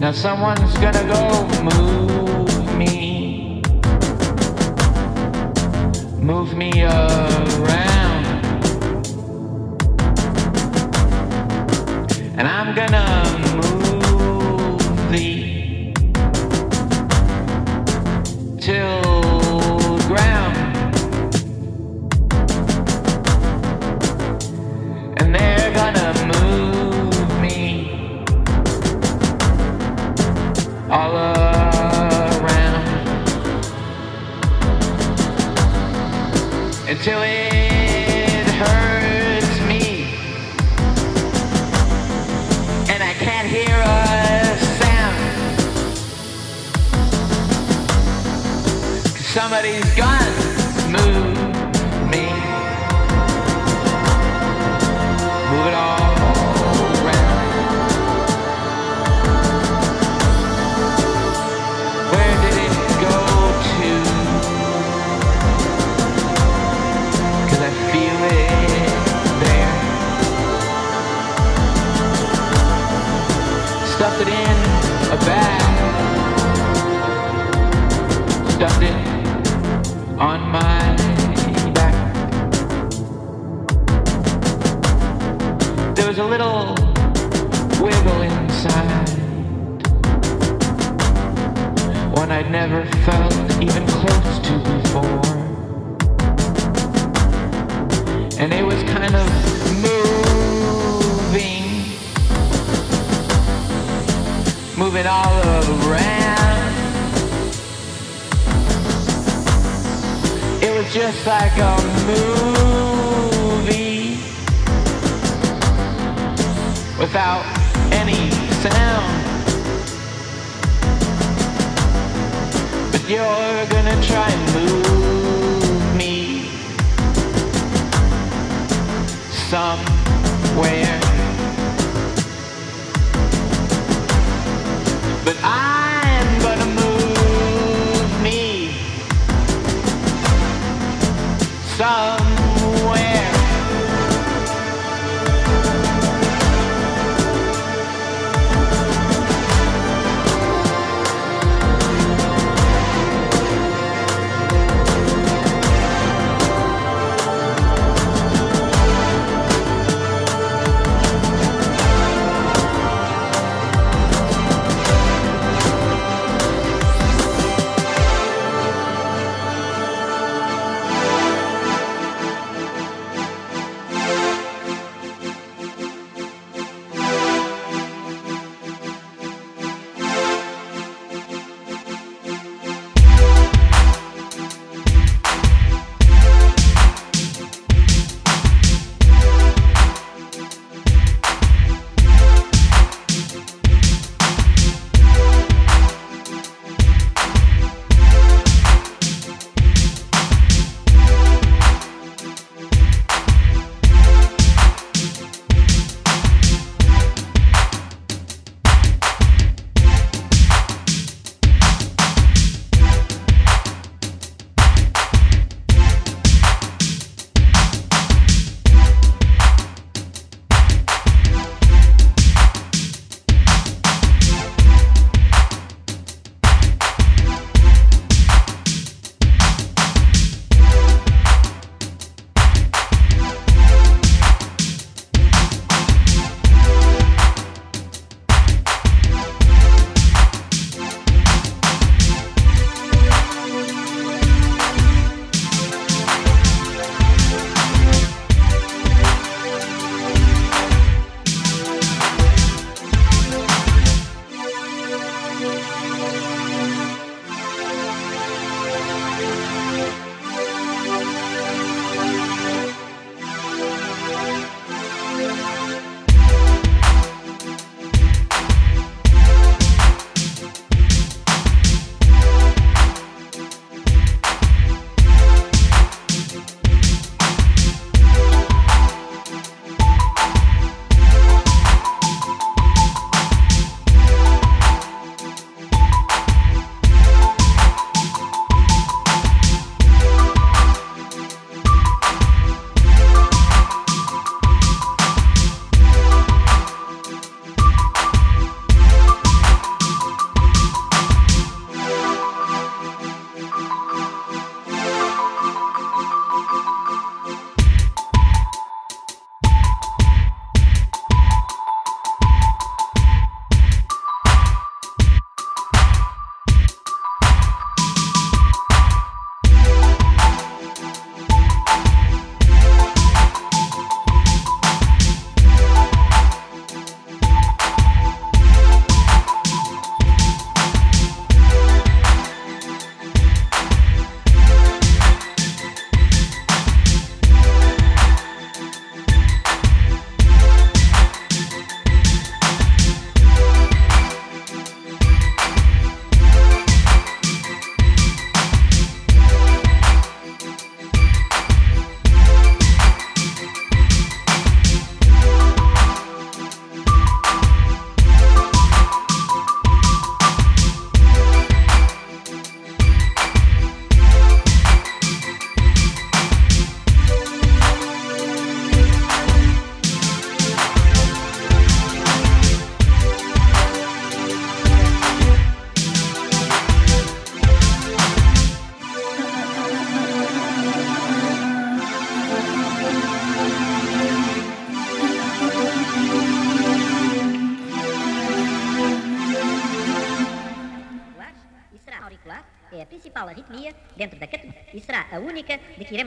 Now someone's gonna go move me, move me around, and I'm gonna until it A little wiggle inside. One I'd never felt even close to before. And it was kind of moving, moving all around. It was just like a movie without any sound. But you're gonna try and move me somewhere. But I'm gonna move me somewhere.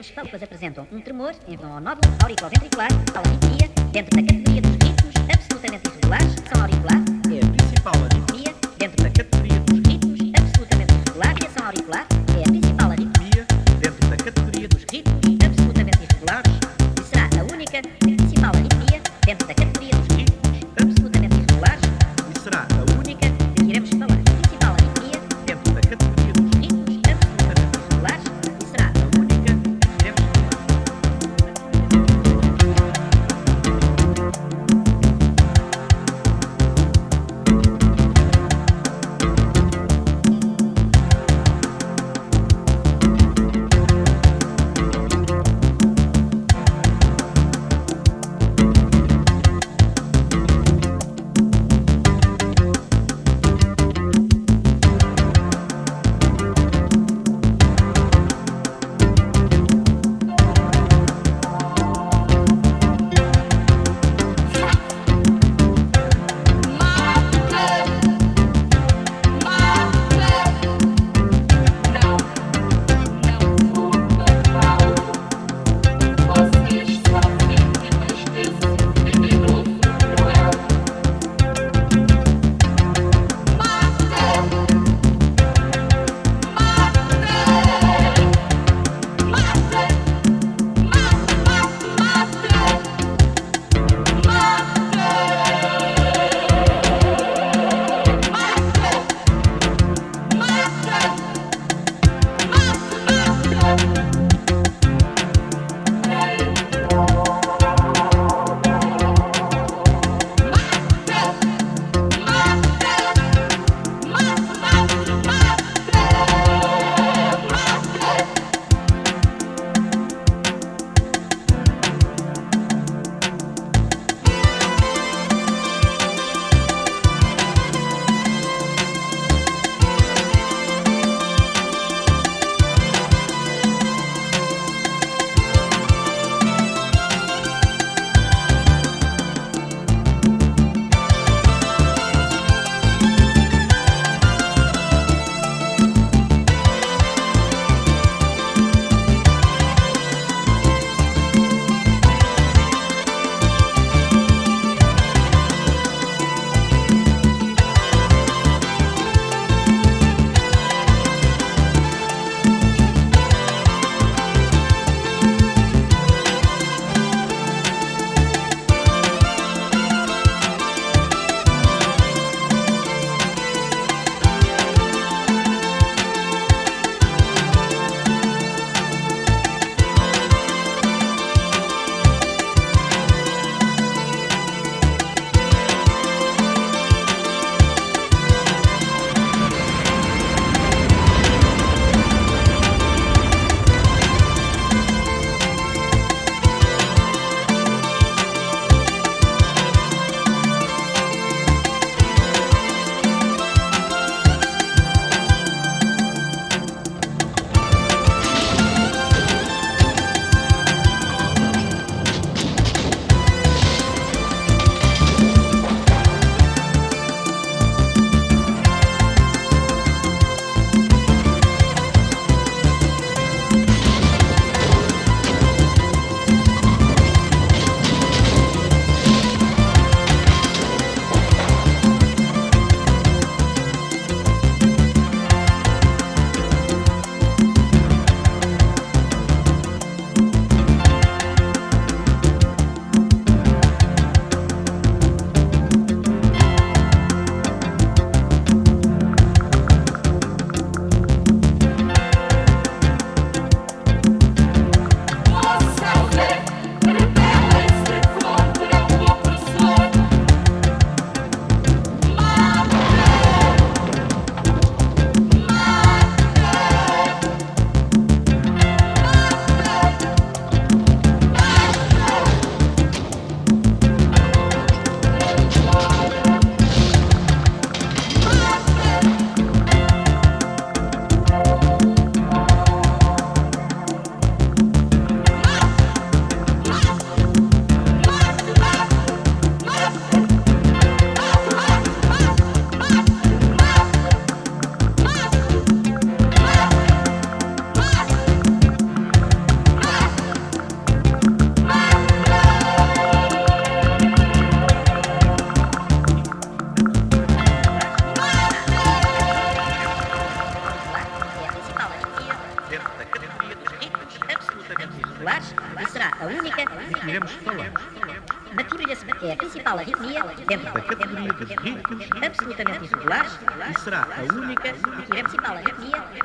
Os palcos apresentam um tremor em vão ao nódulo.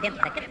gente que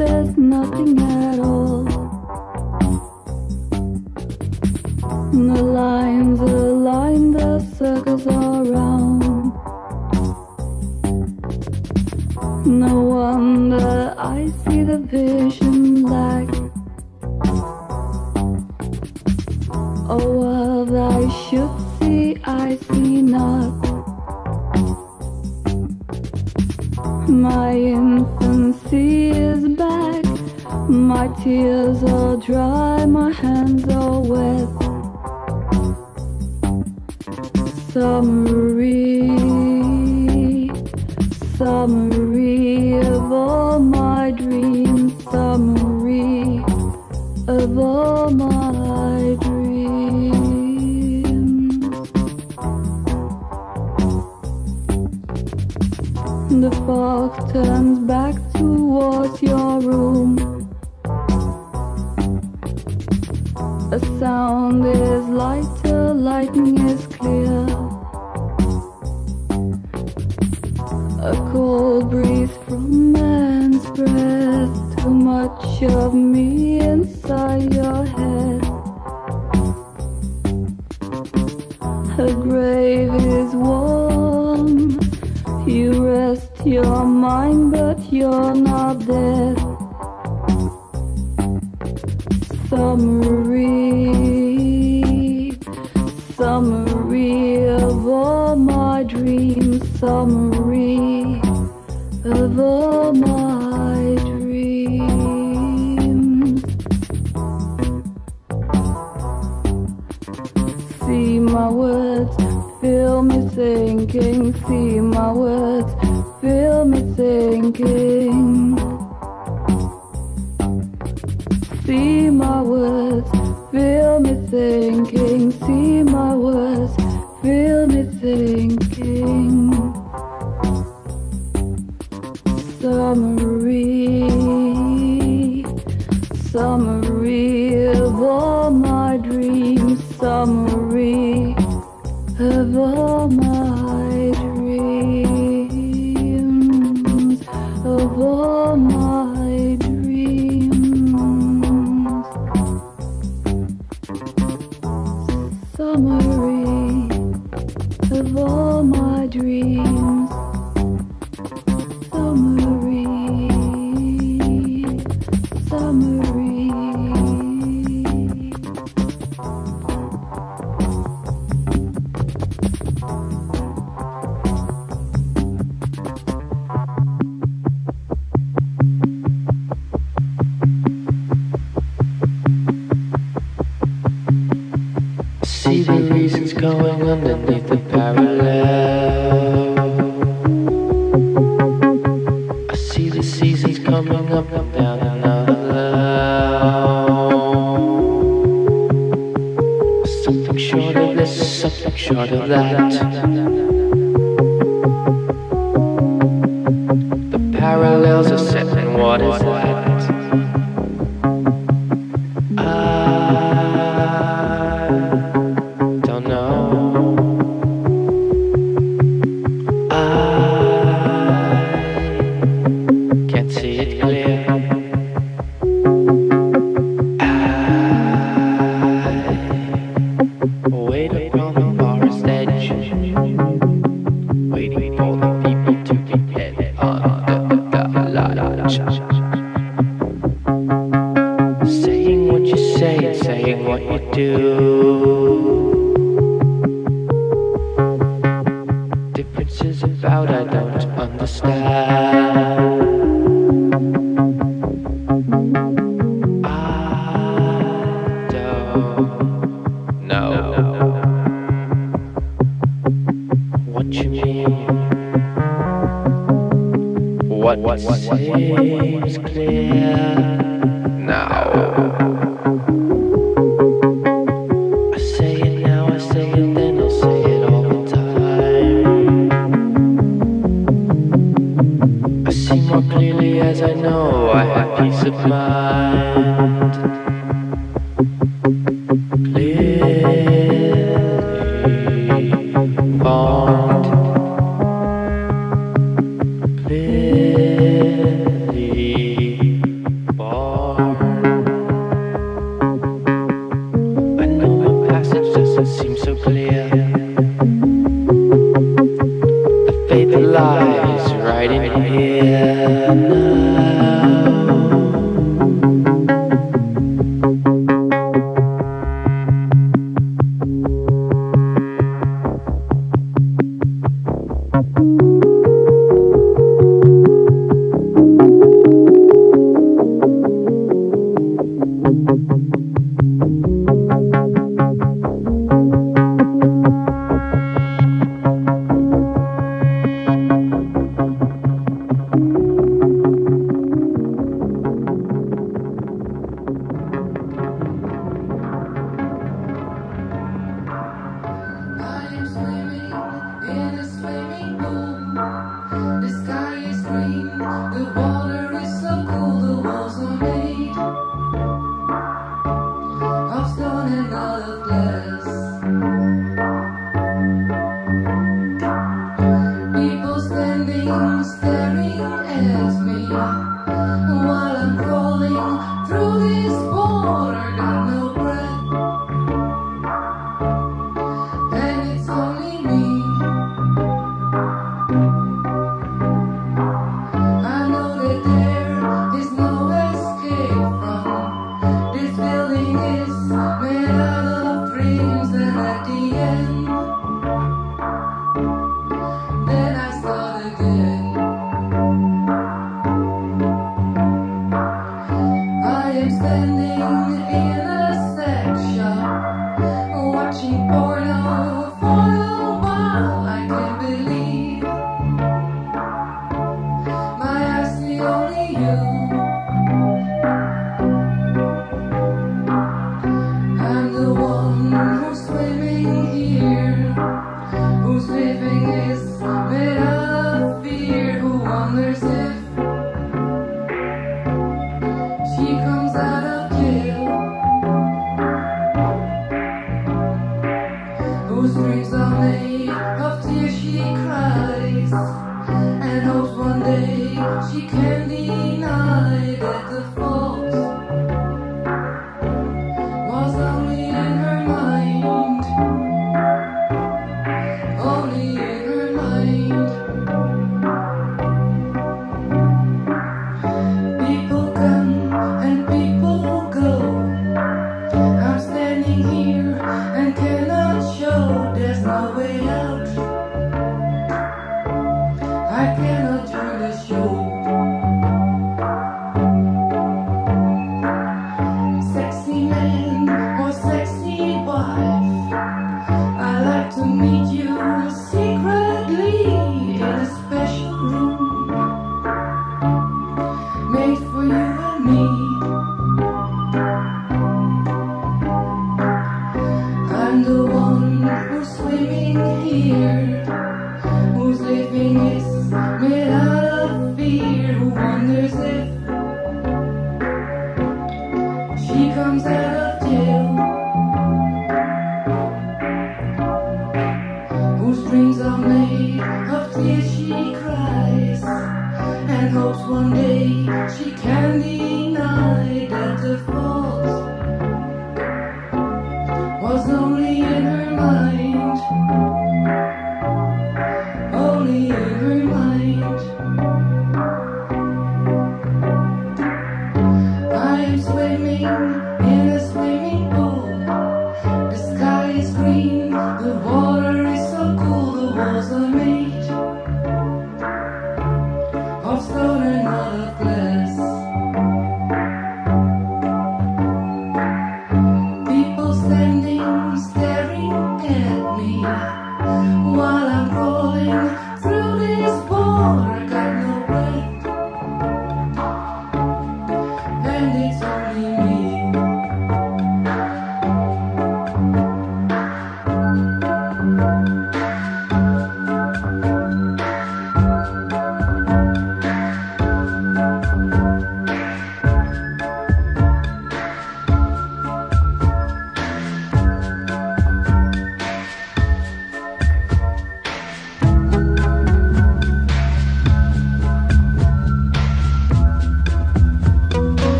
says nothing else. See